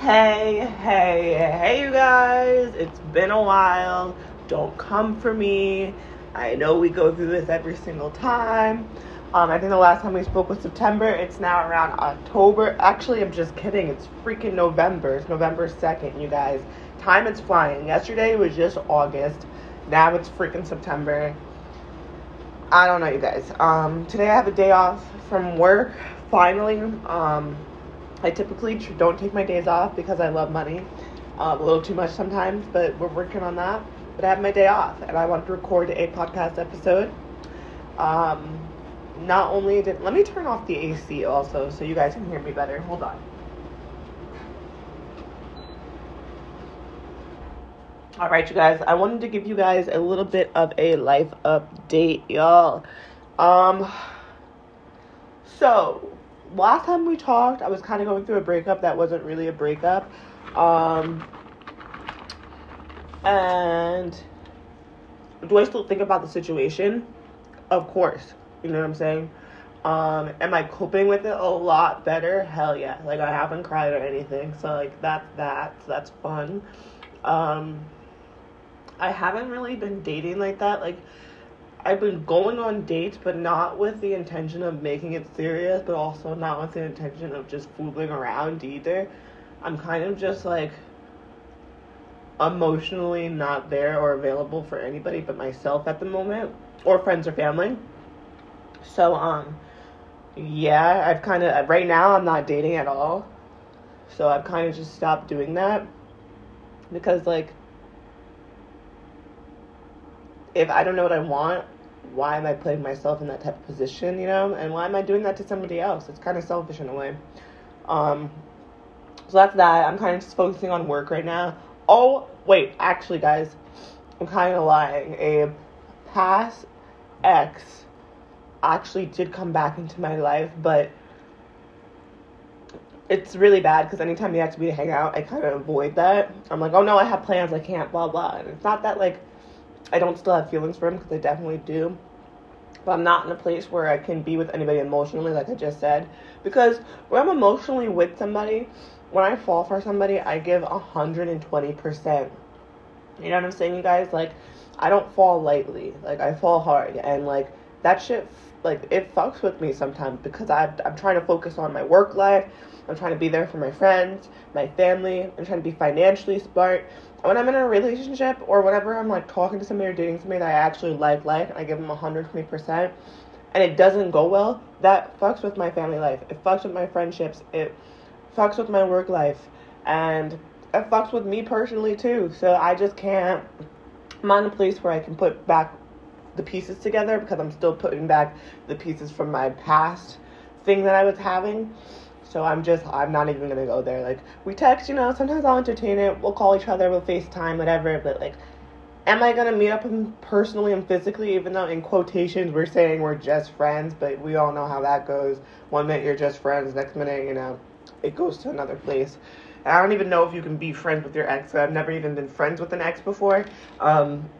Hey, hey, hey, you guys. It's been a while. Don't come for me. I know we go through this every single time. Um, I think the last time we spoke was September. It's now around October. Actually, I'm just kidding. It's freaking November. It's November 2nd, you guys. Time is flying. Yesterday was just August. Now it's freaking September. I don't know, you guys. Um, today I have a day off from work. Finally. Um, I typically don't take my days off because I love money. Um, a little too much sometimes, but we're working on that. But I have my day off, and I wanted to record a podcast episode. Um, not only did let me turn off the AC also, so you guys can hear me better. Hold on. All right, you guys. I wanted to give you guys a little bit of a life update, y'all. Um. So last time we talked, I was kind of going through a breakup that wasn't really a breakup. Um, and do I still think about the situation? Of course. You know what I'm saying? Um, am I coping with it a lot better? Hell yeah. Like I haven't cried or anything. So like that's that. So that's fun. Um, I haven't really been dating like that. Like I've been going on dates, but not with the intention of making it serious, but also not with the intention of just fooling around either. I'm kind of just like emotionally not there or available for anybody but myself at the moment, or friends or family. So, um, yeah, I've kind of, right now, I'm not dating at all. So I've kind of just stopped doing that because, like, if I don't know what I want, why am I putting myself in that type of position, you know? And why am I doing that to somebody else? It's kind of selfish in a way. Um, so that's that. I'm kind of just focusing on work right now. Oh, wait, actually, guys, I'm kind of lying. A past ex actually did come back into my life, but it's really bad because anytime he asks me to hang out, I kind of avoid that. I'm like, oh no, I have plans, I can't, blah, blah. And it's not that, like, I don't still have feelings for him because I definitely do. But I'm not in a place where I can be with anybody emotionally, like I just said. Because when I'm emotionally with somebody, when I fall for somebody, I give 120%. You know what I'm saying, you guys? Like, I don't fall lightly. Like, I fall hard. And, like, that shit, like, it fucks with me sometimes because i I'm trying to focus on my work life. I'm trying to be there for my friends, my family. I'm trying to be financially smart when I'm in a relationship or whenever I'm like talking to somebody or dating somebody that I actually like, like, and I give them 120%, and it doesn't go well, that fucks with my family life. It fucks with my friendships. It fucks with my work life. And it fucks with me personally too. So I just can't. I'm on a place where I can put back the pieces together because I'm still putting back the pieces from my past thing that I was having. So I'm just, I'm not even gonna go there. Like, we text, you know, sometimes I'll entertain it. We'll call each other, we'll FaceTime, whatever. But, like, am I gonna meet up personally and physically, even though in quotations we're saying we're just friends, but we all know how that goes. One minute you're just friends, next minute, you know, it goes to another place. I don't even know if you can be friends with your ex. I've never even been friends with an ex before. Um,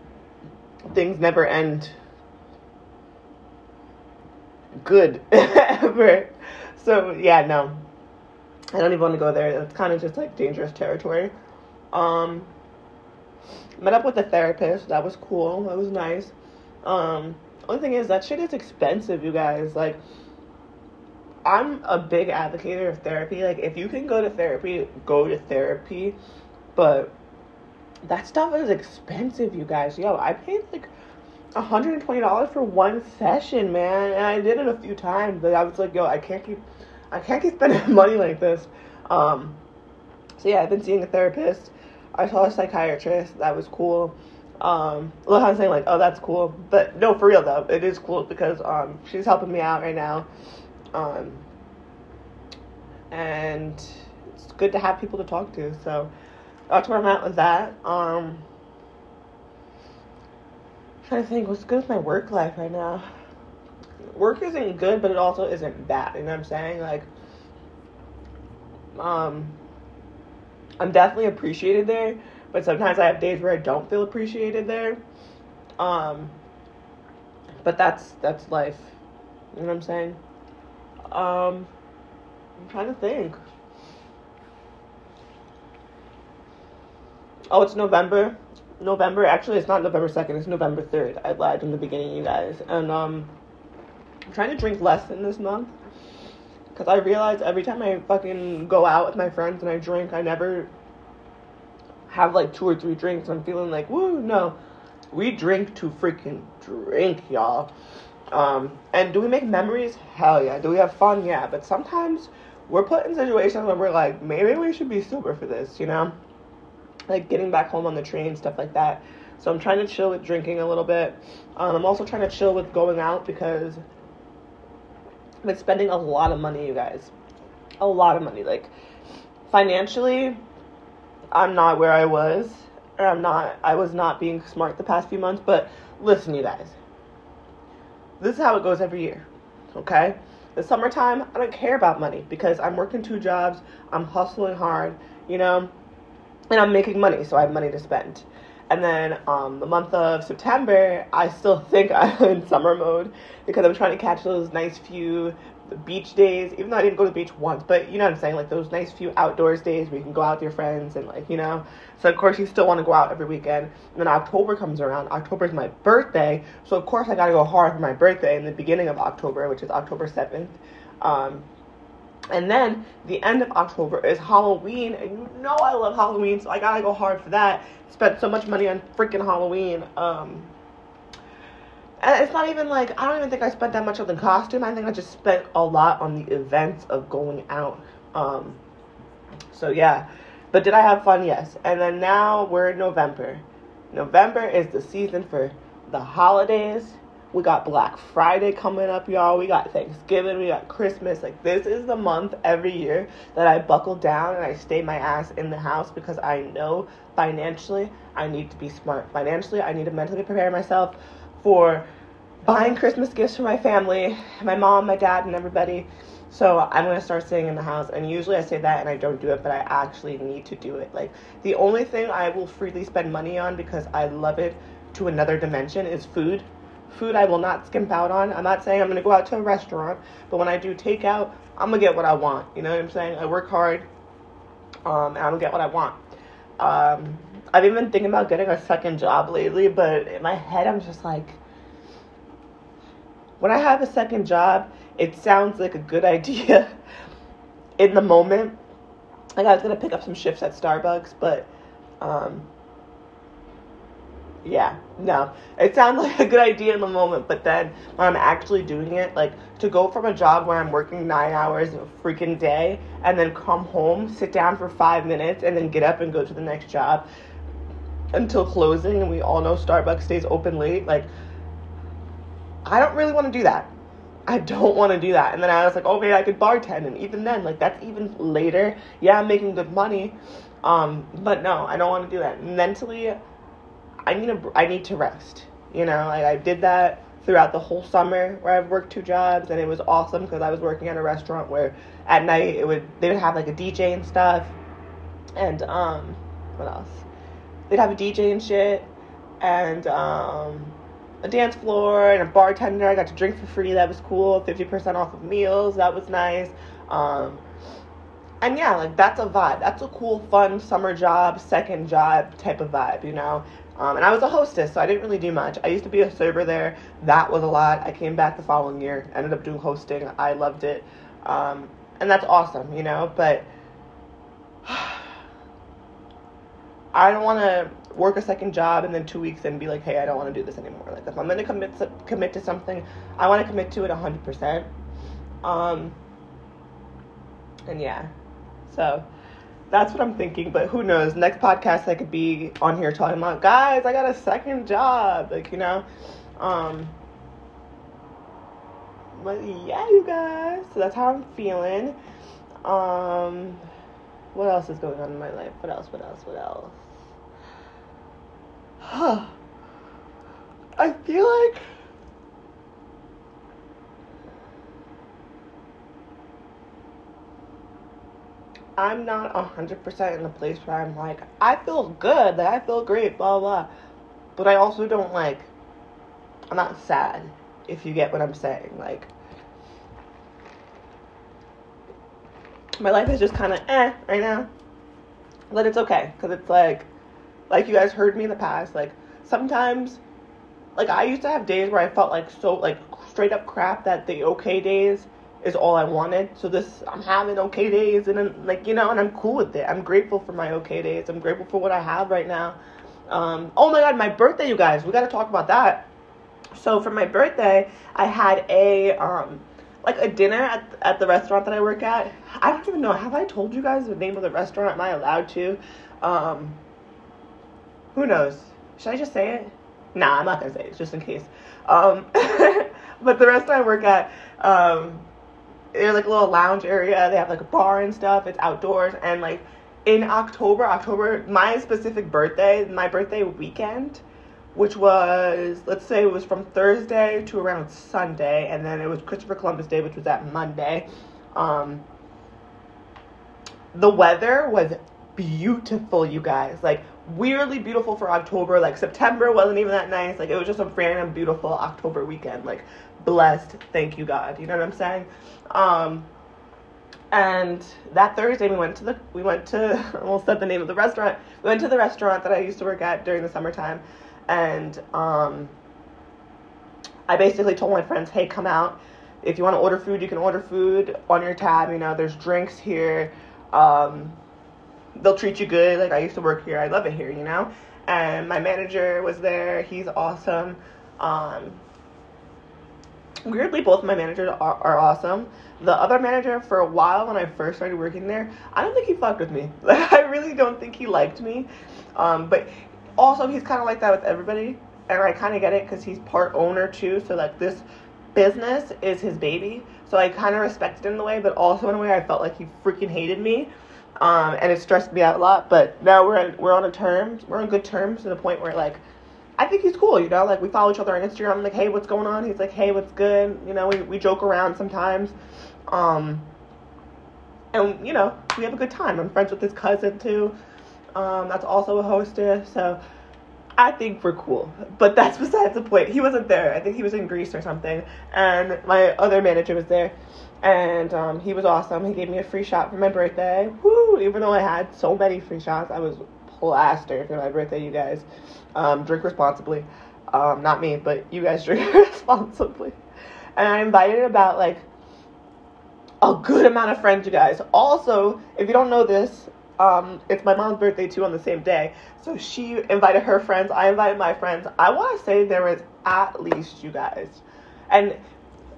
things never end good ever. So yeah, no. I don't even want to go there. It's kind of just like dangerous territory. Um, met up with a therapist. That was cool. That was nice. Um, only thing is that shit is expensive, you guys. Like, I'm a big advocate of therapy. Like, if you can go to therapy, go to therapy. But that stuff is expensive, you guys. Yo, I paid like $120 for one session, man. And I did it a few times, but I was like, yo, I can't keep I can't keep spending money like this. Um, so yeah, I've been seeing a therapist. I saw a psychiatrist. That was cool. Um, look, I'm saying like, oh, that's cool, but no, for real though, it is cool because um, she's helping me out right now. Um, and it's good to have people to talk to. So that's where I'm at with that. Um, trying to think what's good with my work life right now. Work isn't good, but it also isn't bad. You know what I'm saying? Like, um, I'm definitely appreciated there, but sometimes I have days where I don't feel appreciated there. Um, but that's that's life. You know what I'm saying? Um, I'm trying to think. Oh, it's November. November. Actually, it's not November second. It's November third. I lied in the beginning, you guys. And um, I'm trying to drink less in this month because I realize every time I fucking go out with my friends and I drink, I never have like two or three drinks. I'm feeling like, woo, no. We drink to freaking drink, y'all. Um, and do we make memories? Hell yeah. Do we have fun? Yeah. But sometimes we're put in situations where we're like, maybe we should be sober for this, you know? Like getting back home on the train, stuff like that. So I'm trying to chill with drinking a little bit. Um, I'm also trying to chill with going out because I've been spending a lot of money, you guys. A lot of money. Like, financially, I'm not where I was. Or I'm not, I was not being smart the past few months. But listen, you guys. This is how it goes every year. Okay? The summertime, I don't care about money because I'm working two jobs. I'm hustling hard, you know? And I'm making money, so I have money to spend. And then um, the month of September, I still think I'm in summer mode because I'm trying to catch those nice few beach days, even though I didn't go to the beach once, but you know what I'm saying? Like those nice few outdoors days where you can go out with your friends and like, you know. So of course you still want to go out every weekend. And then October comes around. October is my birthday. So of course I gotta go hard for my birthday in the beginning of October, which is October 7th. Um, and then the end of October is Halloween, and you know I love Halloween, so I gotta go hard for that. Spent so much money on freaking Halloween. Um, and it's not even like I don't even think I spent that much on the costume. I think I just spent a lot on the events of going out. Um, so yeah, but did I have fun? Yes. And then now we're in November. November is the season for the holidays. We got Black Friday coming up, y'all. We got Thanksgiving. We got Christmas. Like, this is the month every year that I buckle down and I stay my ass in the house because I know financially I need to be smart. Financially, I need to mentally prepare myself for buying Christmas gifts for my family, my mom, my dad, and everybody. So I'm gonna start staying in the house, and usually I say that and I don't do it, but I actually need to do it. Like the only thing I will freely spend money on because I love it to another dimension is food food I will not skimp out on. I'm not saying I'm gonna go out to a restaurant, but when I do takeout, I'm gonna get what I want. You know what I'm saying? I work hard, um, and I'm gonna get what I want. Um, I've even been thinking about getting a second job lately, but in my head, I'm just like, when I have a second job, it sounds like a good idea in the moment. Like I was gonna pick up some shifts at Starbucks, but um, yeah, no. It sounds like a good idea in the moment, but then when I'm actually doing it, like to go from a job where I'm working nine hours a freaking day and then come home, sit down for five minutes, and then get up and go to the next job until closing, and we all know Starbucks stays open late. Like, I don't really want to do that. I don't want to do that. And then I was like, maybe I could bartend. And even then, like, that's even later. Yeah, I'm making good money. Um, but no, I don't want to do that. Mentally, I need a, I need to rest. You know, like I did that throughout the whole summer where I've worked two jobs and it was awesome because I was working at a restaurant where at night it would they would have like a DJ and stuff. And um what else? They'd have a DJ and shit and um a dance floor and a bartender. I got to drink for free. That was cool. 50% off of meals. That was nice. Um and yeah like that's a vibe. That's a cool fun summer job second job type of vibe you know um, and I was a hostess, so I didn't really do much. I used to be a server there. That was a lot. I came back the following year, ended up doing hosting. I loved it. Um, and that's awesome, you know, but I don't want to work a second job and then two weeks and be like, hey, I don't want to do this anymore. Like, if I'm going to commit to, commit to something, I want to commit to it 100%. Um, and yeah, so that's what I'm thinking. But who knows? Next podcast, I could be on here talking about, guys, I got a second job. Like, you know? Um, but yeah, you guys. So that's how I'm feeling. Um, what else is going on in my life? What else? What else? What else? Huh. I feel like I'm not hundred percent in the place where I'm like, I feel good, like I feel great, blah blah. But I also don't like I'm not sad, if you get what I'm saying. Like my life is just kinda eh right now. But it's okay, because it's like like you guys heard me in the past, like sometimes like I used to have days where I felt like so like straight up crap that the okay days is all I wanted. So this I'm having okay days and I'm, like you know and I'm cool with it. I'm grateful for my okay days. I'm grateful for what I have right now. Um, oh my god, my birthday, you guys. We got to talk about that. So for my birthday, I had a um like a dinner at at the restaurant that I work at. I don't even know. Have I told you guys the name of the restaurant? Am I allowed to? Um, who knows? Should I just say it? Nah, I'm not gonna say it just in case. Um, but the restaurant I work at, um, they're like a little lounge area. They have like a bar and stuff. It's outdoors and like in October, October, my specific birthday, my birthday weekend, which was let's say it was from Thursday to around Sunday, and then it was Christopher Columbus Day, which was that Monday. Um, the weather was beautiful, you guys. Like weirdly beautiful for October. Like September wasn't even that nice. Like it was just a random beautiful October weekend. Like blessed, thank you God. You know what I'm saying? Um and that Thursday we went to the we went to I almost said the name of the restaurant. We went to the restaurant that I used to work at during the summertime and um I basically told my friends, "Hey, come out. If you want to order food, you can order food on your tab, you know, there's drinks here. Um they'll treat you good. Like I used to work here. I love it here, you know. And my manager was there. He's awesome. Um, weirdly, both my managers are, are awesome. The other manager, for a while when I first started working there, I don't think he fucked with me. Like I really don't think he liked me. Um, but also, he's kind of like that with everybody, and I kind of get it because he's part owner too. So like this business is his baby. So I kind of respected him in a way, but also in a way I felt like he freaking hated me um, and it stressed me out a lot. But now we're in, we're on a terms, we're on good terms to the point where like I think he's cool, you know. Like we follow each other on Instagram. I'm like, hey, what's going on? He's like, hey, what's good? You know, we we joke around sometimes, um, and you know, we have a good time. I'm friends with his cousin too. Um, that's also a hostess, so. I think we're cool, but that's besides the point. He wasn't there. I think he was in Greece or something, and my other manager was there and um, he was awesome. He gave me a free shot for my birthday. Woo! Even though I had so many free shots, I was plastered for my birthday. You guys, um, drink responsibly. Um, not me, but you guys drink responsibly. And I invited about like a good amount of friends. You guys. Also, if you don't know this, um, it's my mom's birthday too on the same day. So she invited her friends. I invited my friends. I want to say there was at least you guys. And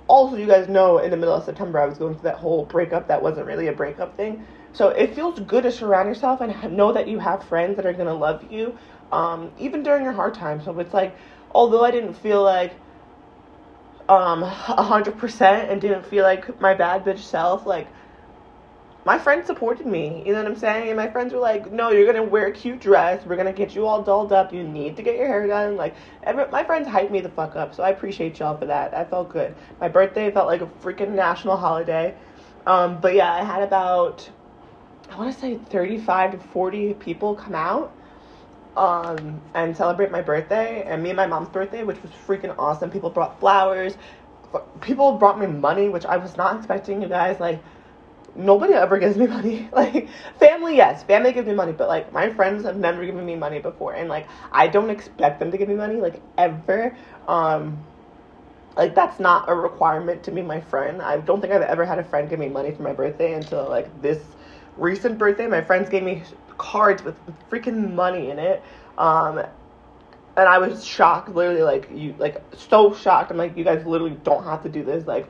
also, you guys know in the middle of September, I was going through that whole breakup that wasn't really a breakup thing. So it feels good to surround yourself and know that you have friends that are going to love you, um, even during your hard times. So it's like, although I didn't feel like um, 100% and didn't feel like my bad bitch self, like, my friends supported me. You know what I'm saying? And my friends were like, "No, you're gonna wear a cute dress. We're gonna get you all dolled up. You need to get your hair done." Like, every, my friends hyped me the fuck up, so I appreciate y'all for that. I felt good. My birthday felt like a freaking national holiday. Um, but yeah, I had about, I want to say 35 to 40 people come out um, and celebrate my birthday and me and my mom's birthday, which was freaking awesome. People brought flowers. People brought me money, which I was not expecting. You guys like nobody ever gives me money. Like family, yes, family gives me money, but like my friends have never given me money before, and like I don't expect them to give me money like ever. Um, like that's not a requirement to be my friend. I don't think I've ever had a friend give me money for my birthday until like this recent birthday. My friends gave me cards with freaking money in it. Um, and I was shocked, literally, like you, like so shocked. I'm like, you guys literally don't have to do this. Like,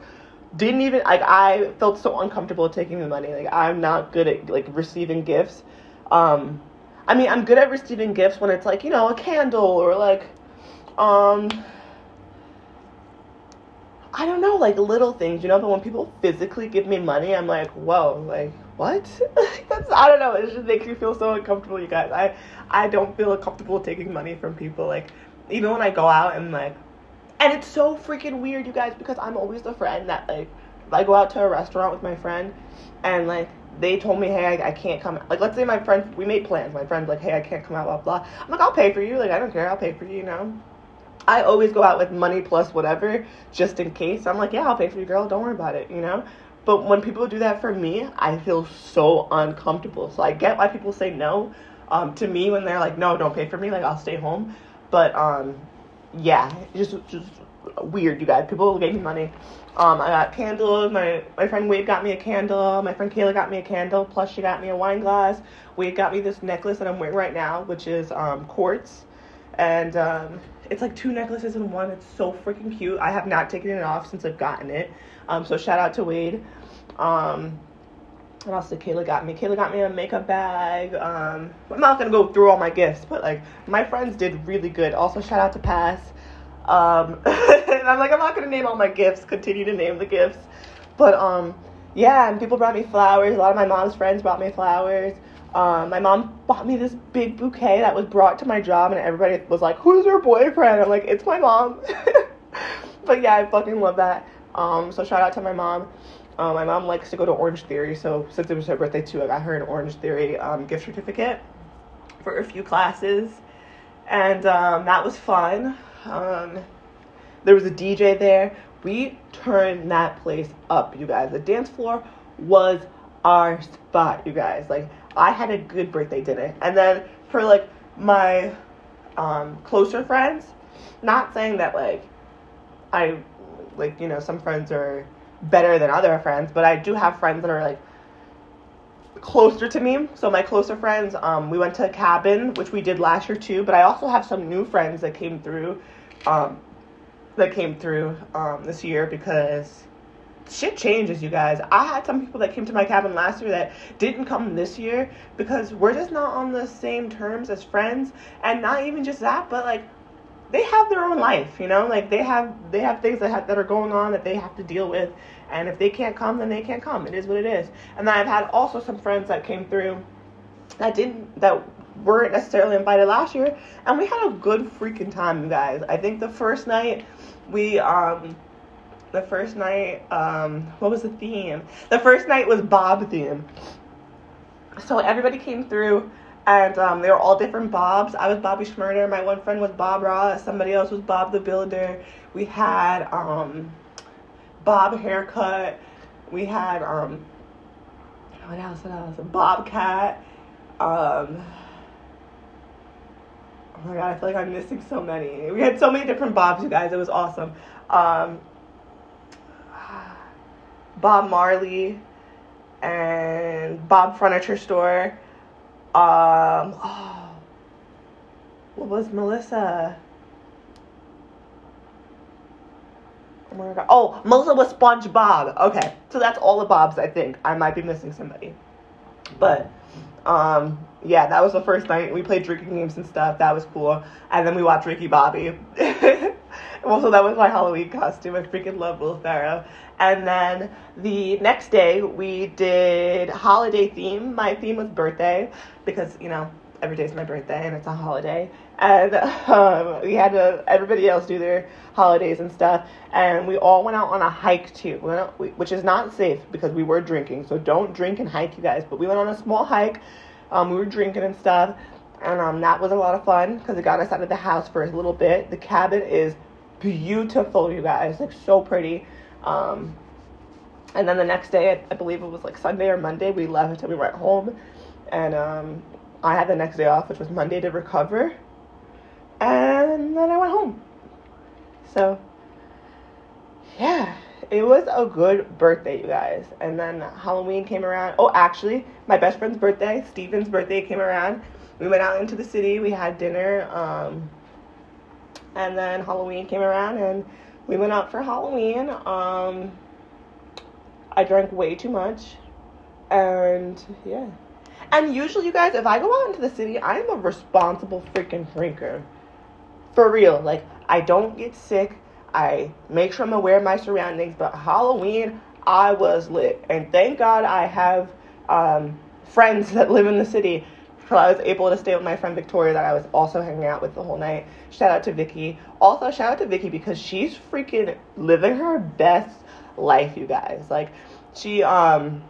didn't even like I felt so uncomfortable taking the money. Like I'm not good at like receiving gifts. Um I mean, I'm good at receiving gifts when it's like, you know, a candle or like um I don't know, like little things, you know, but when people physically give me money, I'm like, whoa, like what? That's I don't know, it just makes me feel so uncomfortable, you guys. I I don't feel comfortable taking money from people. Like even when I go out and like and it's so freaking weird, you guys, because I'm always the friend that like if I go out to a restaurant with my friend and like they told me, hey, I, I can't come. Like, let's say my friend, we made plans. My friend's like, hey, I can't come out, blah, blah. I'm like, I'll pay for you. Like, I don't care. I'll pay for you, you know? I always go out with money plus whatever, just in case. I'm like, yeah, I'll pay for you, girl. Don't worry about it, you know? But when people do that for me, I feel so uncomfortable. So I get why people say no. um, to me when they're like, no, don't pay for me, like I'll stay home. But um, yeah, just just weird, you guys. People gave me money. Um, I got candles. My my friend Wade got me a candle. My friend Kayla got me a candle. Plus, she got me a wine glass. Wade got me this necklace that I'm wearing right now, which is um, quartz, and um, it's like two necklaces in one. It's so freaking cute. I have not taken it off since I've gotten it. Um, so shout out to Wade. Um, what else did Kayla got me? Kayla got me a makeup bag. Um, I'm not gonna go through all my gifts, but like my friends did really good. Also, shout out to Pass. Um, and I'm like, I'm not gonna name all my gifts. Continue to name the gifts, but um, yeah. And people brought me flowers. A lot of my mom's friends brought me flowers. Um, my mom bought me this big bouquet that was brought to my job, and everybody was like, "Who's your boyfriend?" I'm like, "It's my mom." but yeah, I fucking love that. Um, so shout out to my mom. Um, my mom likes to go to Orange Theory, so since it was her birthday too, I got her an Orange Theory um, gift certificate for a few classes, and um, that was fun. Um, there was a DJ there. We turned that place up, you guys. The dance floor was our spot, you guys. Like I had a good birthday dinner, and then for like my um, closer friends, not saying that like I like you know some friends are better than other friends, but I do have friends that are like closer to me. So my closer friends, um, we went to a cabin, which we did last year too. But I also have some new friends that came through, um, that came through um, this year because shit changes, you guys. I had some people that came to my cabin last year that didn't come this year because we're just not on the same terms as friends, and not even just that, but like they have their own life, you know, like they have they have things that have, that are going on that they have to deal with, and if they can't come, then they can't come. It is what it is. And I've had also some friends that came through that didn't that weren't necessarily invited last year, and we had a good freaking time, you guys. I think the first night we um the first night um what was the theme? The first night was Bob theme. So everybody came through and um, they were all different Bobs. I was Bobby Shmurda. My one friend was Bob Ross. Somebody else was Bob the Builder. We had um, Bob Haircut. We had um, what else? What else? Bobcat. Um, oh my god, I feel like I'm missing so many. We had so many different Bobs, you guys. It was awesome. Um, Bob Marley and Bob Furniture Store. Um, oh, what was Melissa? Oh my god. Oh, Melissa was SpongeBob. Okay, so that's all the Bobs. I think I might be missing somebody, but um, yeah, that was the first night. We played drinking games and stuff. That was cool. And then we watched Ricky Bobby. also, that was my Halloween costume. I freaking love Will Ferrell. And then the next day, we did holiday theme. My theme was birthday because, you know, every day is my birthday and it's a holiday. And um, we had to, everybody else do their holidays and stuff. And we all went out on a hike too, which is not safe because we were drinking. So don't drink and hike, you guys. But we went on a small hike. Um, we were drinking and stuff. And um, that was a lot of fun because it got us out of the house for a little bit. The cabin is beautiful, you guys. Like, so pretty. Um, and then the next day, I believe it was like Sunday or Monday, we left and we went home. And um, I had the next day off, which was Monday to recover. And then I went home. So, yeah, it was a good birthday, you guys. And then Halloween came around. Oh, actually, my best friend's birthday, Steven's birthday, came around. We went out into the city, we had dinner. Um, and then Halloween came around, and we went out for Halloween. Um, I drank way too much. And yeah. And usually, you guys, if I go out into the city, I'm a responsible freaking drinker. For real. Like, I don't get sick. I make sure I'm aware of my surroundings. But Halloween, I was lit. And thank God I have um, friends that live in the city. So I was able to stay with my friend Victoria that I was also hanging out with the whole night. Shout out to Vicky. Also, shout out to Vicky because she's freaking living her best life, you guys. Like, she, um,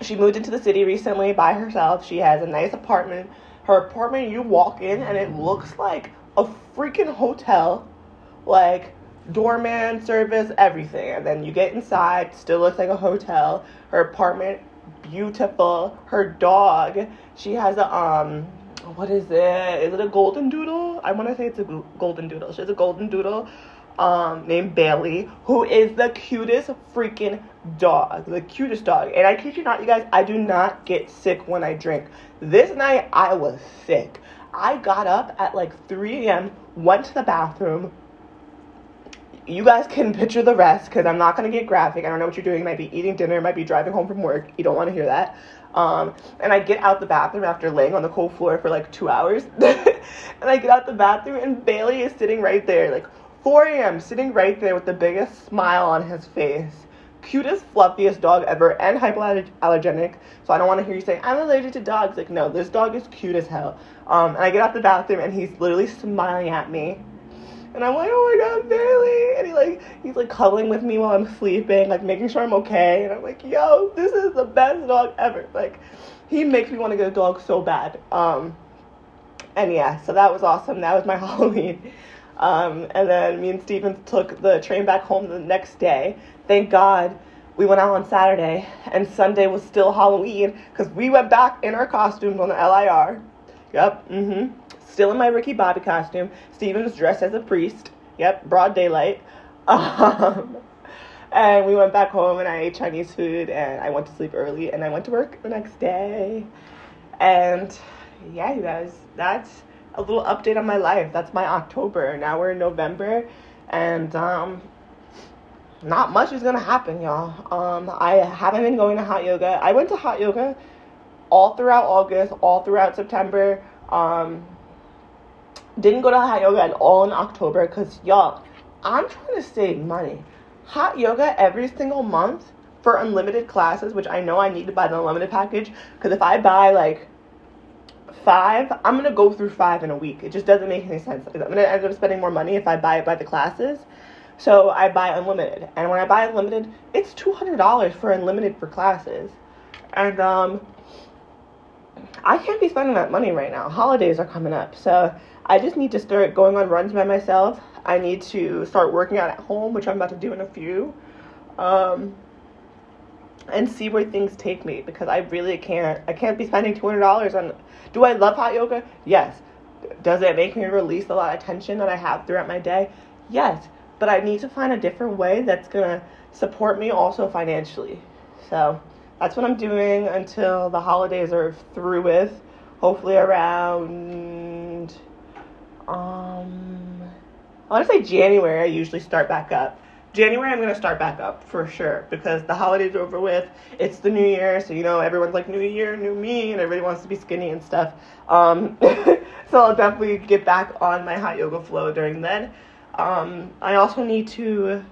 she moved into the city recently by herself. She has a nice apartment. Her apartment, you walk in and it looks like a freaking hotel. Like doorman service, everything. And then you get inside, still looks like a hotel. Her apartment, beautiful. Her dog, she has a um what is it? Is it a golden doodle? I want to say it's a golden doodle. She has a golden doodle um, named Bailey, who is the cutest freaking dog. The cutest dog. And I kid you not, you guys, I do not get sick when I drink. This night, I was sick. I got up at like 3 a.m., went to the bathroom. You guys can picture the rest because I'm not going to get graphic. I don't know what you're doing. Might be eating dinner, might be driving home from work. You don't want to hear that. Um, and I get out the bathroom after laying on the cold floor for like two hours. and I get out the bathroom, and Bailey is sitting right there, like 4 a.m., sitting right there with the biggest smile on his face. Cutest, fluffiest dog ever, and hypoallergenic. So I don't want to hear you say, I'm allergic to dogs. Like, no, this dog is cute as hell. Um, and I get out the bathroom, and he's literally smiling at me. And I'm like, oh my god, Bailey. And he like he's like cuddling with me while I'm sleeping, like making sure I'm okay. And I'm like, yo, this is the best dog ever. Like, he makes me want to get a dog so bad. Um, and yeah, so that was awesome. That was my Halloween. Um, and then me and Steven took the train back home the next day. Thank God we went out on Saturday, and Sunday was still Halloween because we went back in our costumes on the LIR. Yep, mm hmm. Still in my Ricky Bobby costume. Steven was dressed as a priest. Yep, broad daylight. Um, and we went back home and I ate Chinese food and I went to sleep early and I went to work the next day. And yeah, you guys, that's a little update on my life. That's my October. Now we're in November, and um, not much is gonna happen, y'all. Um, I haven't been going to hot yoga. I went to hot yoga all throughout August, all throughout September. Um, didn't go to hot yoga at all in October because y'all, I'm trying to save money. Hot yoga every single month for unlimited classes, which I know I need to buy the unlimited package because if I buy like five, I'm gonna go through five in a week. It just doesn't make any sense. I'm gonna end up spending more money if I buy it by the classes. So I buy unlimited, and when I buy unlimited, it's two hundred dollars for unlimited for classes, and um, I can't be spending that money right now. Holidays are coming up, so I just need to start going on runs by myself. I need to start working out at home, which I'm about to do in a few. Um, and see where things take me because I really can't. I can't be spending two hundred dollars on. Do I love hot yoga? Yes. Does it make me release a lot of tension that I have throughout my day? Yes. But I need to find a different way that's gonna support me also financially. So that's what I'm doing until the holidays are through with. Hopefully around um I want to say January. I usually start back up. January, I'm going to start back up for sure because the holidays are over with. It's the new year, so you know, everyone's like, New Year, new me, and everybody wants to be skinny and stuff. Um, so I'll definitely get back on my hot yoga flow during then. Um, I also need to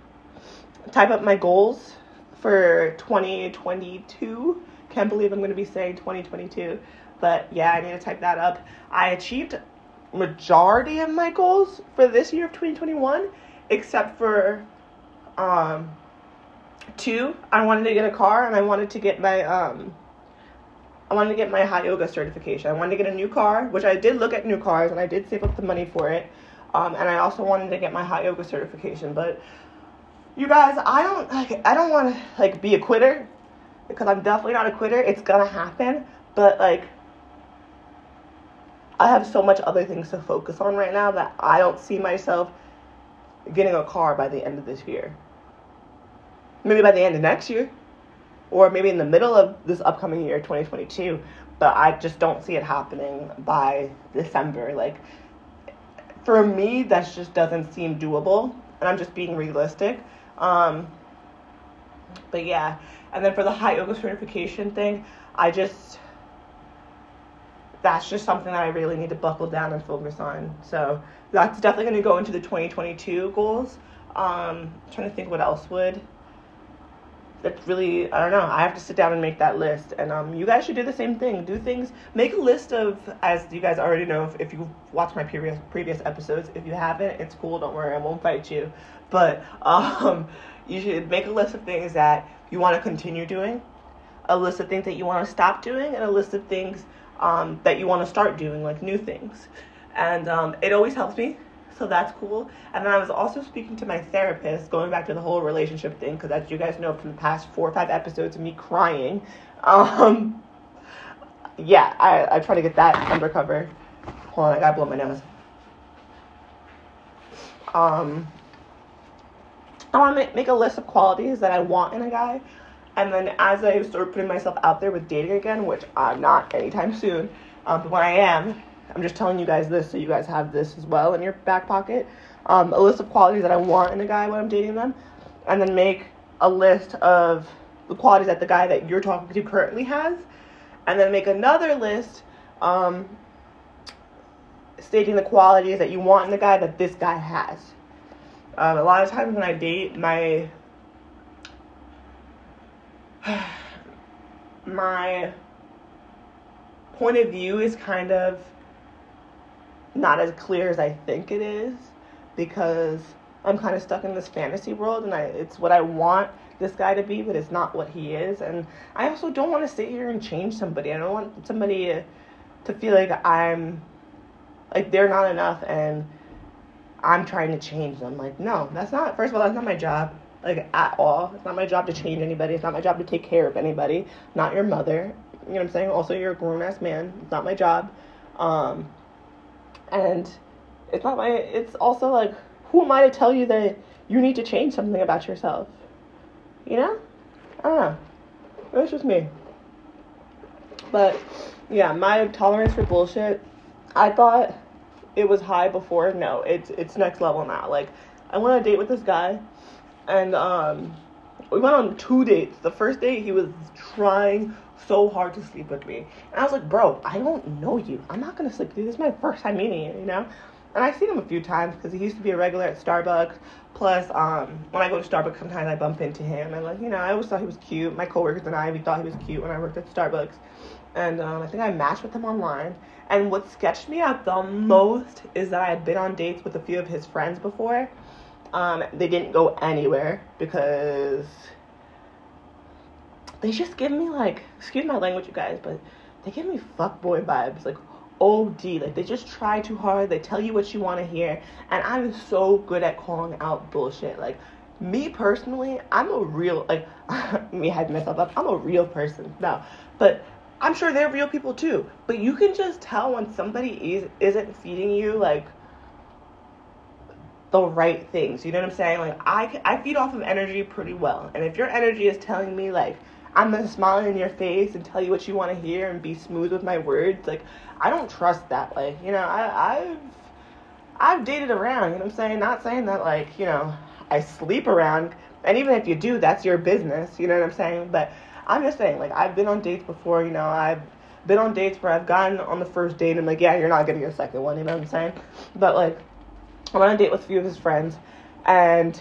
type up my goals for 2022. Can't believe I'm going to be saying 2022, but yeah, I need to type that up. I achieved majority of my goals for this year of 2021, except for um, two, I wanted to get a car and I wanted to get my um, I wanted to get my hot yoga certification. I wanted to get a new car, which I did look at new cars and I did save up the money for it. Um, and I also wanted to get my hot yoga certification. But you guys, I don't like I don't want to like be a quitter because I'm definitely not a quitter. It's gonna happen, but like I have so much other things to focus on right now that I don't see myself getting a car by the end of this year. Maybe by the end of next year, or maybe in the middle of this upcoming year, 2022. But I just don't see it happening by December. Like, for me, that just doesn't seem doable, and I'm just being realistic. Um, but yeah, and then for the hot yoga certification thing, I just that's just something that I really need to buckle down and focus on. So that's definitely going to go into the 2022 goals. Um, trying to think what else would. That's really I don't know. I have to sit down and make that list, and um, you guys should do the same thing. Do things. Make a list of, as you guys already know, if, if you watched my previous previous episodes. If you haven't, it's cool. Don't worry, I won't fight you. But um, you should make a list of things that you want to continue doing, a list of things that you want to stop doing, and a list of things um, that you want to start doing, like new things. And um, it always helps me, so that's cool. And then I was also speaking to my therapist, going back to the whole relationship thing, because as you guys know from the past four or five episodes of me crying, um, yeah, I, I try to get that undercover. Hold on, I gotta blow my nose. Um, I want to make, make a list of qualities that I want in a guy. And then as I start putting myself out there with dating again, which I'm not anytime soon, um, but when I am, I'm just telling you guys this so you guys have this as well in your back pocket. Um, a list of qualities that I want in a guy when I'm dating them. And then make a list of the qualities that the guy that you're talking to currently has. And then make another list um, stating the qualities that you want in the guy that this guy has. Um, a lot of times when I date, my my point of view is kind of not as clear as I think it is because I'm kind of stuck in this fantasy world and I it's what I want this guy to be, but it's not what he is. And I also don't want to sit here and change somebody. I don't want somebody to, to feel like I'm like they're not enough and I'm trying to change them. Like, no, that's not first of all, that's not my job. Like at all. It's not my job to change anybody. It's not my job to take care of anybody. Not your mother. You know what I'm saying? Also you're a grown ass man. It's not my job. Um and it's not my it's also like who am I to tell you that you need to change something about yourself? You know? I don't know. It's just me. But yeah, my tolerance for bullshit, I thought it was high before. No, it's it's next level now. Like I went on a date with this guy and um we went on two dates. The first date he was trying so hard to sleep with me. And I was like, bro, I don't know you. I'm not gonna sleep with you. This is my first time meeting you, you know? And I've seen him a few times because he used to be a regular at Starbucks. Plus, um, when I go to Starbucks, sometimes I bump into him. And, like, you know, I always thought he was cute. My coworkers and I, we thought he was cute when I worked at Starbucks. And um, I think I matched with him online. And what sketched me out the most is that I had been on dates with a few of his friends before. Um, they didn't go anywhere because they just give me like, excuse my language, you guys, but they give me fuckboy vibes. Like, OD. Like they just try too hard. They tell you what you want to hear. And I'm so good at calling out bullshit. Like me personally, I'm a real like me hyping myself up. I'm a real person. No. But I'm sure they're real people too. But you can just tell when somebody is isn't feeding you like the right things. You know what I'm saying? Like I I feed off of energy pretty well. And if your energy is telling me like I'm gonna smile in your face and tell you what you want to hear and be smooth with my words. Like, I don't trust that. Like, you know, I, I've I've dated around. You know what I'm saying? Not saying that like you know I sleep around. And even if you do, that's your business. You know what I'm saying? But I'm just saying, like, I've been on dates before. You know, I've been on dates where I've gotten on the first date and I'm like, yeah, you're not getting a second one. You know what I'm saying? But like, went on a date with a few of his friends, and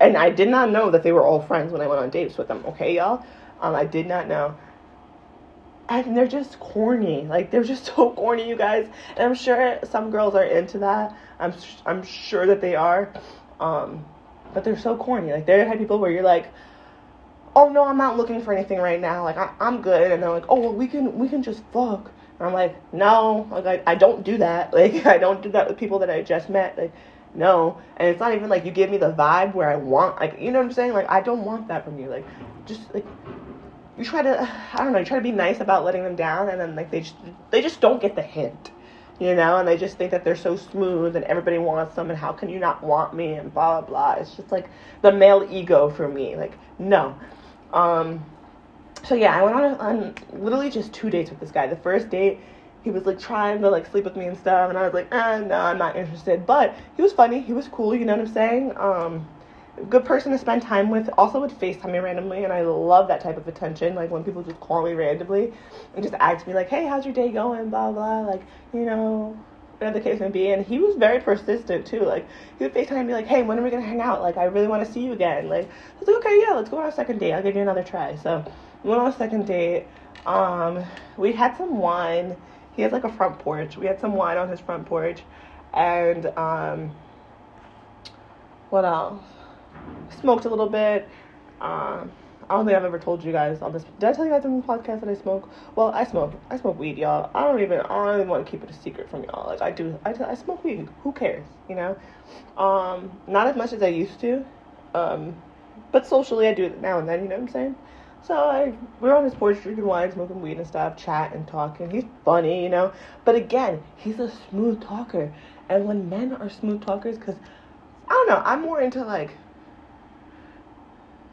and I did not know that they were all friends when I went on dates with them. Okay, y'all. Um, I did not know. And they're just corny. Like they're just so corny, you guys. And I'm sure some girls are into that. I'm I'm sure that they are. Um, but they're so corny. Like they're the type of people where you're like, oh no, I'm not looking for anything right now. Like I, I'm good. And they're like, oh well, we can we can just fuck. I'm like, no, like I, I don't do that. Like I don't do that with people that I just met. Like no. And it's not even like you give me the vibe where I want. Like you know what I'm saying? Like I don't want that from you. Like just like you try to I don't know, you try to be nice about letting them down and then like they just they just don't get the hint. You know, and they just think that they're so smooth and everybody wants them and how can you not want me and blah blah blah. It's just like the male ego for me. Like, no. Um so yeah, I went on, on literally just two dates with this guy. The first date, he was like trying to like sleep with me and stuff, and I was like, eh, no, I'm not interested. But he was funny, he was cool, you know what I'm saying? Um, good person to spend time with. Also would FaceTime me randomly, and I love that type of attention. Like when people just call me randomly and just ask me like, "Hey, how's your day going?" Blah blah. Like you know, whatever the case may be. And he was very persistent too. Like he would FaceTime me like, "Hey, when are we gonna hang out? Like I really want to see you again." Like I was like, "Okay, yeah, let's go on a second date. I'll give you another try." So we went on a second date. Um, we had some wine. He has like a front porch. We had some wine on his front porch, and um, what else? smoked a little bit. Um, I don't think I've ever told you guys on this. Did I tell you guys on the podcast that I smoke? Well, I smoke. I smoke weed, y'all. I don't even. I don't even want to keep it a secret from y'all. Like I do. I, I smoke weed. Who cares? You know. Um, not as much as I used to. Um, but socially I do it now and then. You know what I'm saying? So I we're on his porch drinking wine, smoking weed and stuff, chatting, talking. He's funny, you know. But again, he's a smooth talker. And when men are smooth talkers, because I don't know, I'm more into like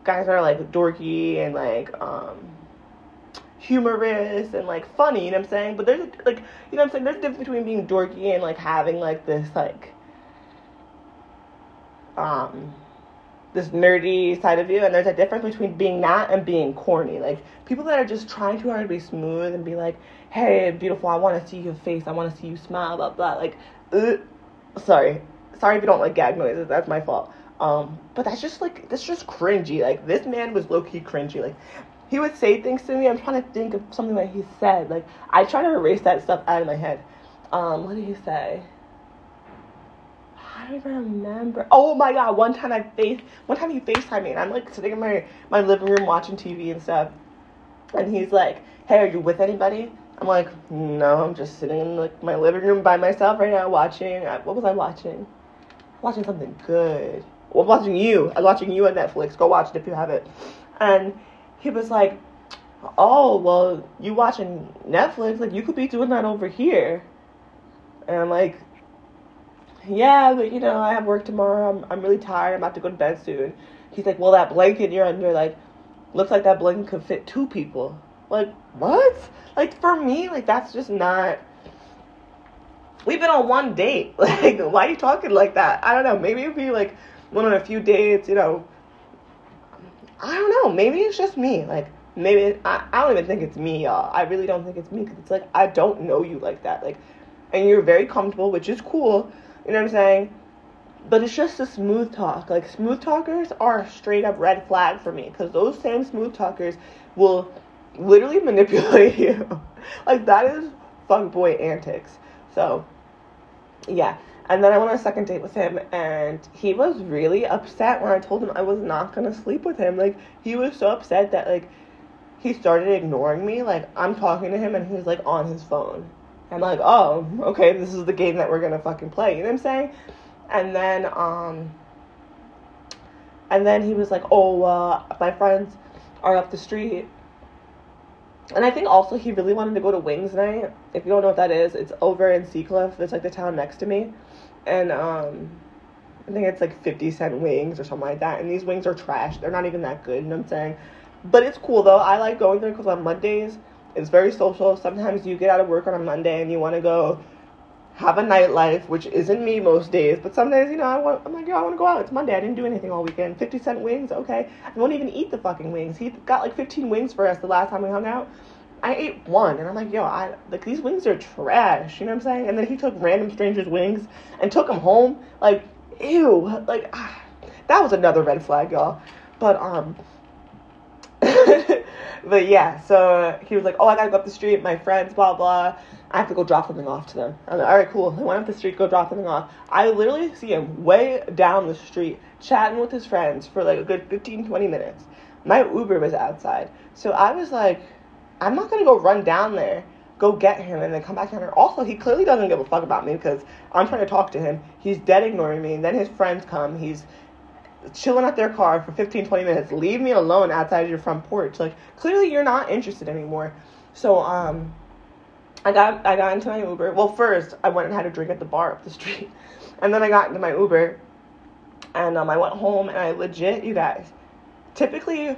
guys are like dorky and like um humorous and like funny, you know what I'm saying? But there's a, like you know what I'm saying, there's a difference between being dorky and like having like this like um this nerdy side of you and there's a difference between being that and being corny. Like people that are just trying too hard to be smooth and be like, Hey, beautiful, I wanna see your face, I wanna see you smile, blah blah like uh, sorry. Sorry if you don't like gag noises, that's my fault. Um, but that's just like that's just cringy. Like this man was low key cringy. Like he would say things to me. I'm trying to think of something that he said. Like I try to erase that stuff out of my head. Um, what did he say? I don't even remember. Oh my god! One time I face, one time he Facetime me, and I'm like sitting in my my living room watching TV and stuff, and he's like, "Hey, are you with anybody?" I'm like, "No, I'm just sitting in like my living room by myself right now watching. Uh, what was I watching? Watching something good. Well, I'm watching you. I'm watching you on Netflix. Go watch it if you have it." And he was like, "Oh, well, you watching Netflix? Like you could be doing that over here." And I'm like, "Yeah, but you know, I have work tomorrow. I'm I'm really tired. I'm about to go to bed soon." He's like, "Well, that blanket you're under, like, looks like that blanket could fit two people." Like, what? Like for me, like that's just not. We've been on one date. Like, why are you talking like that? I don't know. Maybe it'd be like went on a few dates, you know, I don't know. Maybe it's just me. Like maybe I, I don't even think it's me, y'all. I really don't think it's me because it's like I don't know you like that. Like, and you're very comfortable, which is cool. You know what I'm saying? But it's just a smooth talk. Like smooth talkers are a straight up red flag for me because those same smooth talkers will literally manipulate you. like that is fuck boy antics. So yeah. And then I went on a second date with him, and he was really upset when I told him I was not gonna sleep with him. Like, he was so upset that, like, he started ignoring me. Like, I'm talking to him, and he's, like, on his phone. I'm like, oh, okay, this is the game that we're gonna fucking play. You know what I'm saying? And then, um, and then he was like, oh, uh, my friends are up the street. And I think also he really wanted to go to Wings Night. If you don't know what that is, it's over in Seacliff. It's like the town next to me and um, I think it's like 50 cent wings or something like that. And these wings are trash. They're not even that good, you know what I'm saying? But it's cool though. I like going there because on Mondays, it's very social. Sometimes you get out of work on a Monday and you want to go have a nightlife, which isn't me most days. But some days, you know, I want, I'm like, yo, I want to go out. It's Monday. I didn't do anything all weekend. 50 cent wings, okay. I won't even eat the fucking wings. He got like 15 wings for us the last time we hung out. I ate one, and I'm like, yo, I like these wings are trash. You know what I'm saying? And then he took random strangers' wings and took them home. Like, ew. Like, ah, that was another red flag, y'all. But um, but yeah. So he was like, oh, I gotta go up the street. My friends, blah blah. I have to go drop something off to them. I'm like, all right, cool. I went up the street, go drop something off. I literally see him way down the street chatting with his friends for like a good 15, 20 minutes. My Uber was outside, so I was like I'm not gonna go run down there, go get him, and then come back here. Also, he clearly doesn't give a fuck about me because I'm trying to talk to him. He's dead ignoring me. And then his friends come. He's chilling at their car for 15, 20 minutes. Leave me alone outside your front porch. Like clearly you're not interested anymore. So um, I got I got into my Uber. Well, first I went and had a drink at the bar up the street, and then I got into my Uber, and um, I went home and I legit, you guys, typically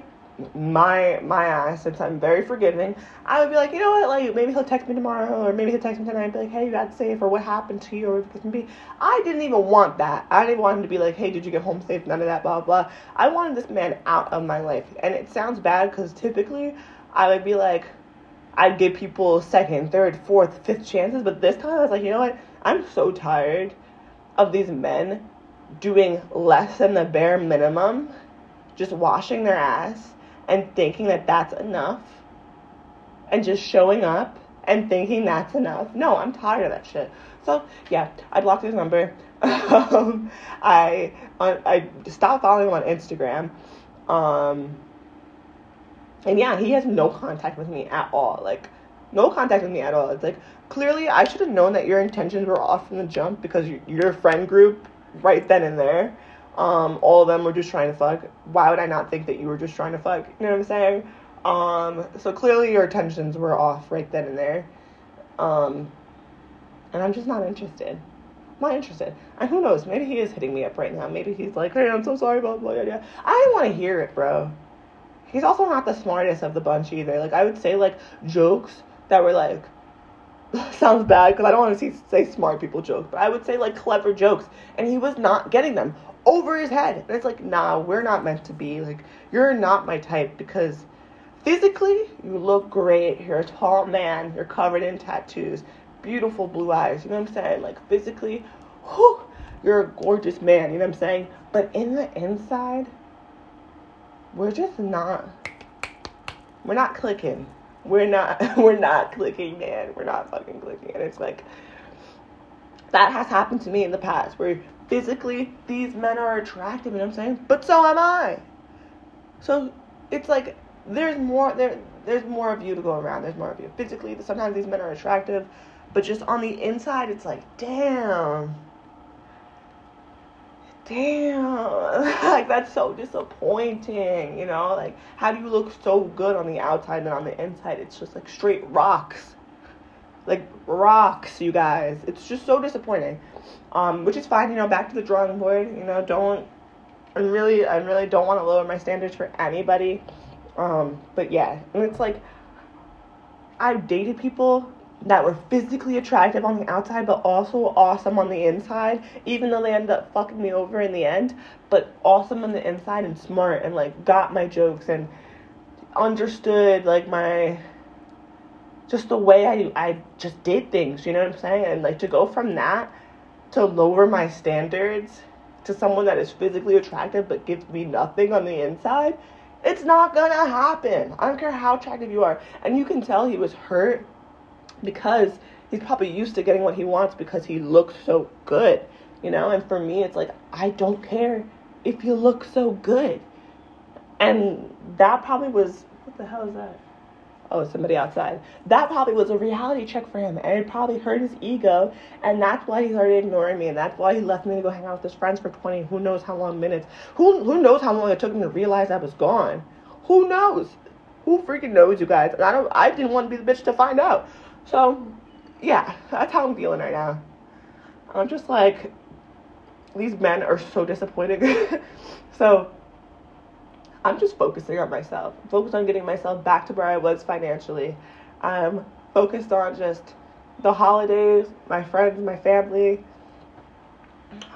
my my ass since I'm very forgiving, I would be like, you know what, like maybe he'll text me tomorrow or maybe he'll text me tonight and be like, hey, you got safe or what happened to you or it can be. I didn't even want that. I didn't want him to be like, hey, did you get home safe? None of that, blah blah. I wanted this man out of my life, and it sounds bad because typically I would be like, I'd give people second, third, fourth, fifth chances, but this time I was like, you know what, I'm so tired of these men doing less than the bare minimum, just washing their ass and thinking that that's enough and just showing up and thinking that's enough. No, I'm tired of that shit. So yeah, I blocked his number. um, I I stopped following him on Instagram. Um, and yeah, he has no contact with me at all. Like no contact with me at all. It's like clearly I should have known that your intentions were off from the jump because your friend group right then and there um, all of them were just trying to fuck. Why would I not think that you were just trying to fuck? You know what I'm saying? Um, so clearly your attentions were off right then and there. Um, and I'm just not interested. Not interested. And who knows? Maybe he is hitting me up right now. Maybe he's like, "Hey, I'm so sorry, blah blah blah." I didn't want to hear it, bro. He's also not the smartest of the bunch either. Like I would say, like jokes that were like sounds bad because I don't want to see, say smart people jokes, but I would say like clever jokes, and he was not getting them over his head. And it's like, nah, we're not meant to be. Like you're not my type because physically you look great. You're a tall man. You're covered in tattoos beautiful blue eyes. You know what I'm saying? Like physically, whew, you're a gorgeous man. You know what I'm saying? But in the inside, we're just not. We're not clicking. We're not. We're not clicking, man. We're not fucking clicking. And it's like that has happened to me in the past, where physically these men are attractive. What I'm saying? But so am I. So it's like there's more there. There's more of you to go around. There's more of you. Physically, sometimes these men are attractive but just on the inside, it's like, damn. Damn. like, that's so disappointing, you know? Like, how do you look so good on the outside and on the inside, it's just like straight rocks. Like, rocks, you guys. It's just so disappointing. Um, which is fine, you know, back to the drawing board, you know, don't. I really, I really don't want to lower my standards for anybody. Um, but yeah, and it's like, I've dated people that were physically attractive on the outside but also awesome on the inside even though they ended up fucking me over in the end but awesome on the inside and smart and like got my jokes and understood like my just the way I I just did things, you know what I'm saying? And like to go from that to lower my standards to someone that is physically attractive but gives me nothing on the inside, it's not gonna happen. I don't care how attractive you are. And you can tell he was hurt because he's probably used to getting what he wants because he looks so good, you know? And for me, it's like, I don't care if you look so good. And that probably was, what the hell is that? Oh, somebody outside. That probably was a reality check for him, and it probably hurt his ego, and that's why he started ignoring me, and that's why he left me to go hang out with his friends for 20, who knows how long minutes. Who, who knows how long it took him to realize I was gone? Who knows? Who freaking knows, you guys? And I don't. I didn't want to be the bitch to find out. So, yeah, that's how I'm feeling right now. I'm just like, these men are so disappointing. so, I'm just focusing on myself. focused on getting myself back to where I was financially. I'm focused on just the holidays, my friends, my family.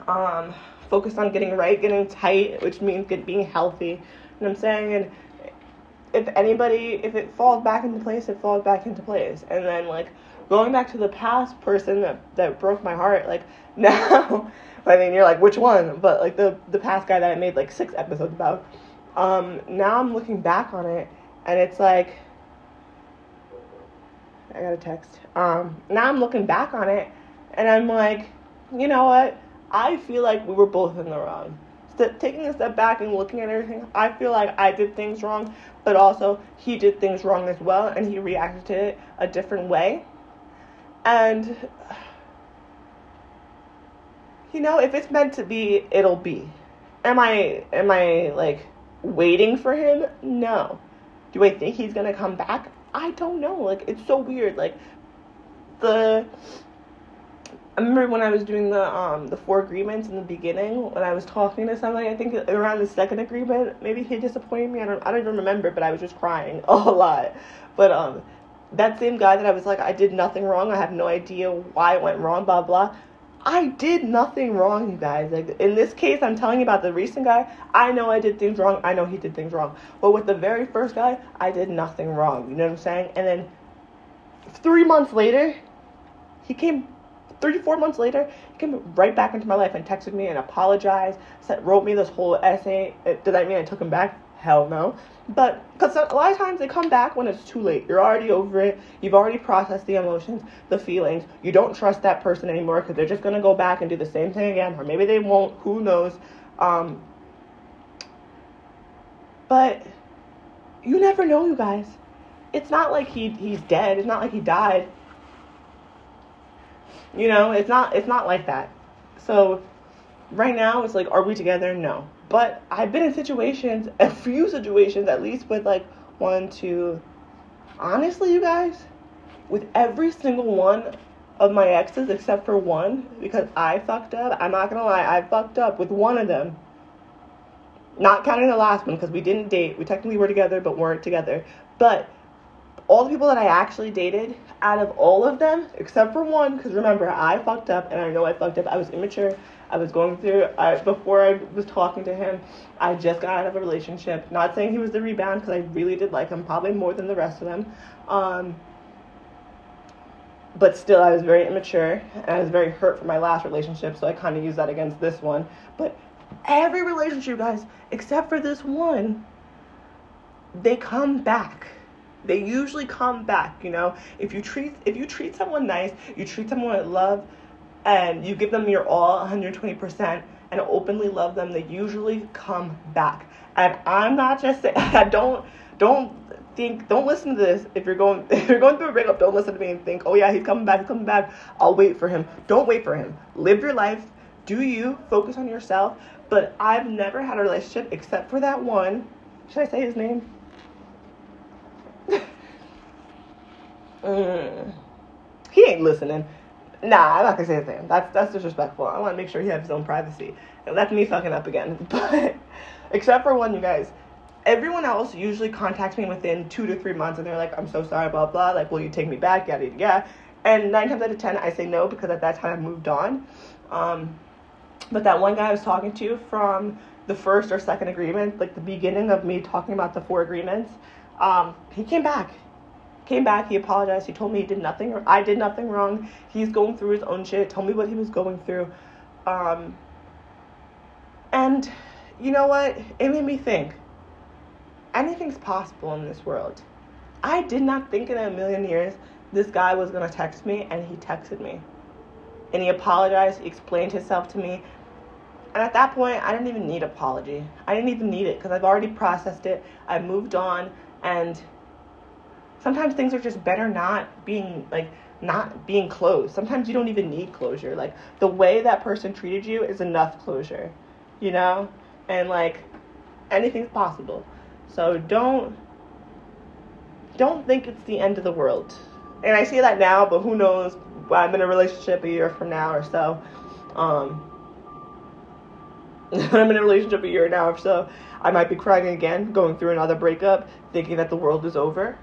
Um, focused on getting right, getting tight, which means get, being healthy. You know what I'm saying? And if anybody, if it falls back into place, it falls back into place. And then like going back to the past person that that broke my heart, like now, I mean you're like which one? But like the the past guy that I made like six episodes about. Um, now I'm looking back on it, and it's like I got a text. Um, now I'm looking back on it, and I'm like, you know what? I feel like we were both in the wrong taking a step back and looking at everything, I feel like I did things wrong, but also he did things wrong as well, and he reacted to it a different way. And, you know, if it's meant to be, it'll be. Am I, am I like waiting for him? No. Do I think he's gonna come back? I don't know. Like, it's so weird. Like, the Remember when I was doing the um the four agreements in the beginning when I was talking to somebody. I think around the second agreement, maybe he disappointed me. I don't I don't even remember, but I was just crying a lot. But um, that same guy that I was like, I did nothing wrong. I have no idea why it went wrong. Blah blah. I did nothing wrong, you guys. Like in this case, I'm telling you about the recent guy. I know I did things wrong. I know he did things wrong. But with the very first guy, I did nothing wrong. You know what I'm saying? And then three months later, he came three, four months later, he came right back into my life and texted me and apologized, wrote me this whole essay. Did that mean I took him back? Hell no. But because a lot of times they come back when it's too late. You're already over it. You've already processed the emotions, the feelings. You don't trust that person anymore because they're just gonna go back and do the same thing again, or maybe they won't. Who knows? Um, but you never know, you guys. It's not like he he's dead. It's not like he died. You know, it's not it's not like that. So right now it's like are we together? No. But I've been in situations, a few situations at least with like one, two. Honestly, you guys, with every single one of my exes except for one, because I fucked up, I'm not gonna lie, I fucked up with one of them. Not counting the last one because we didn't date. We technically were together but weren't together. But all the people that I actually dated, out of all of them, except for one, because remember, I fucked up and I know I fucked up. I was immature. I was going through, I, before I was talking to him, I just got out of a relationship. Not saying he was the rebound because I really did like him, probably more than the rest of them. Um, but still, I was very immature and I was very hurt from my last relationship, so I kind of used that against this one. But every relationship, guys, except for this one, they come back. They usually come back, you know. If you treat if you treat someone nice, you treat someone with love, and you give them your all, 120%, and openly love them, they usually come back. And I'm not just saying, don't don't think don't listen to this. If you're going if you're going through a breakup don't listen to me and think oh yeah he's coming back he's coming back. I'll wait for him. Don't wait for him. Live your life. Do you focus on yourself? But i've never had a relationship except for that one. Should i say his name mm. he ain't listening nah i'm not gonna say name that's that's disrespectful i want to make sure he has his own privacy and that's me fucking up again but except for one you guys everyone else usually contacts me within two to three months and they're like, I'm so sorry, blah, blah. Like, will you take me back? Yada, yada, yada. And nine times out of ten, I say no because at that time I moved on. Um, but that one guy I was talking to from the first or second agreement, like the beginning of me talking about the four agreements, um, he came back. Came back, he apologized, he told me he did nothing, I did nothing wrong. He's going through his own shit, told me what he was going through. Um, and you know what? It made me think anything's possible in this world. I did not think in a million years this guy was going to text me, and he texted me. And he apologized, he explained himself to me. And at that point, I didn't even need apology. I didn't even need it because I've already processed it. I moved on, and sometimes things are just better not being like not being closed. Sometimes you don't even need closure. Like the way that person treated you is enough closure, you know? And like anything's possible. So don't don't think it's the end of the world. And I say that now, but who knows? I'm in a relationship a year from now or so. Um, I'm in a relationship a year now or so. I might be crying again, going through another breakup, thinking that the world is over.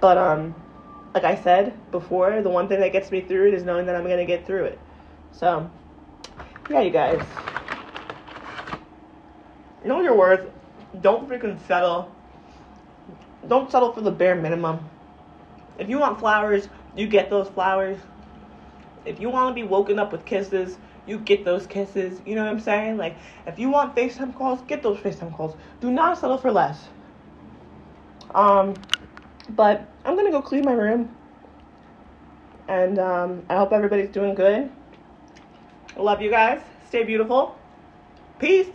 But um, like I said before, the one thing that gets me through it is knowing that I'm gonna get through it. So, yeah, you guys, know your worth don't freaking settle. Don't settle for the bare minimum. If you want flowers, you get those flowers. If you want to be woken up with kisses, you get those kisses. You know what I'm saying? Like, if you want FaceTime calls, get those FaceTime calls. Do not settle for less. Um, but I'm gonna go clean my room. And um, I hope everybody's doing good. Love you guys. Stay beautiful. Peace.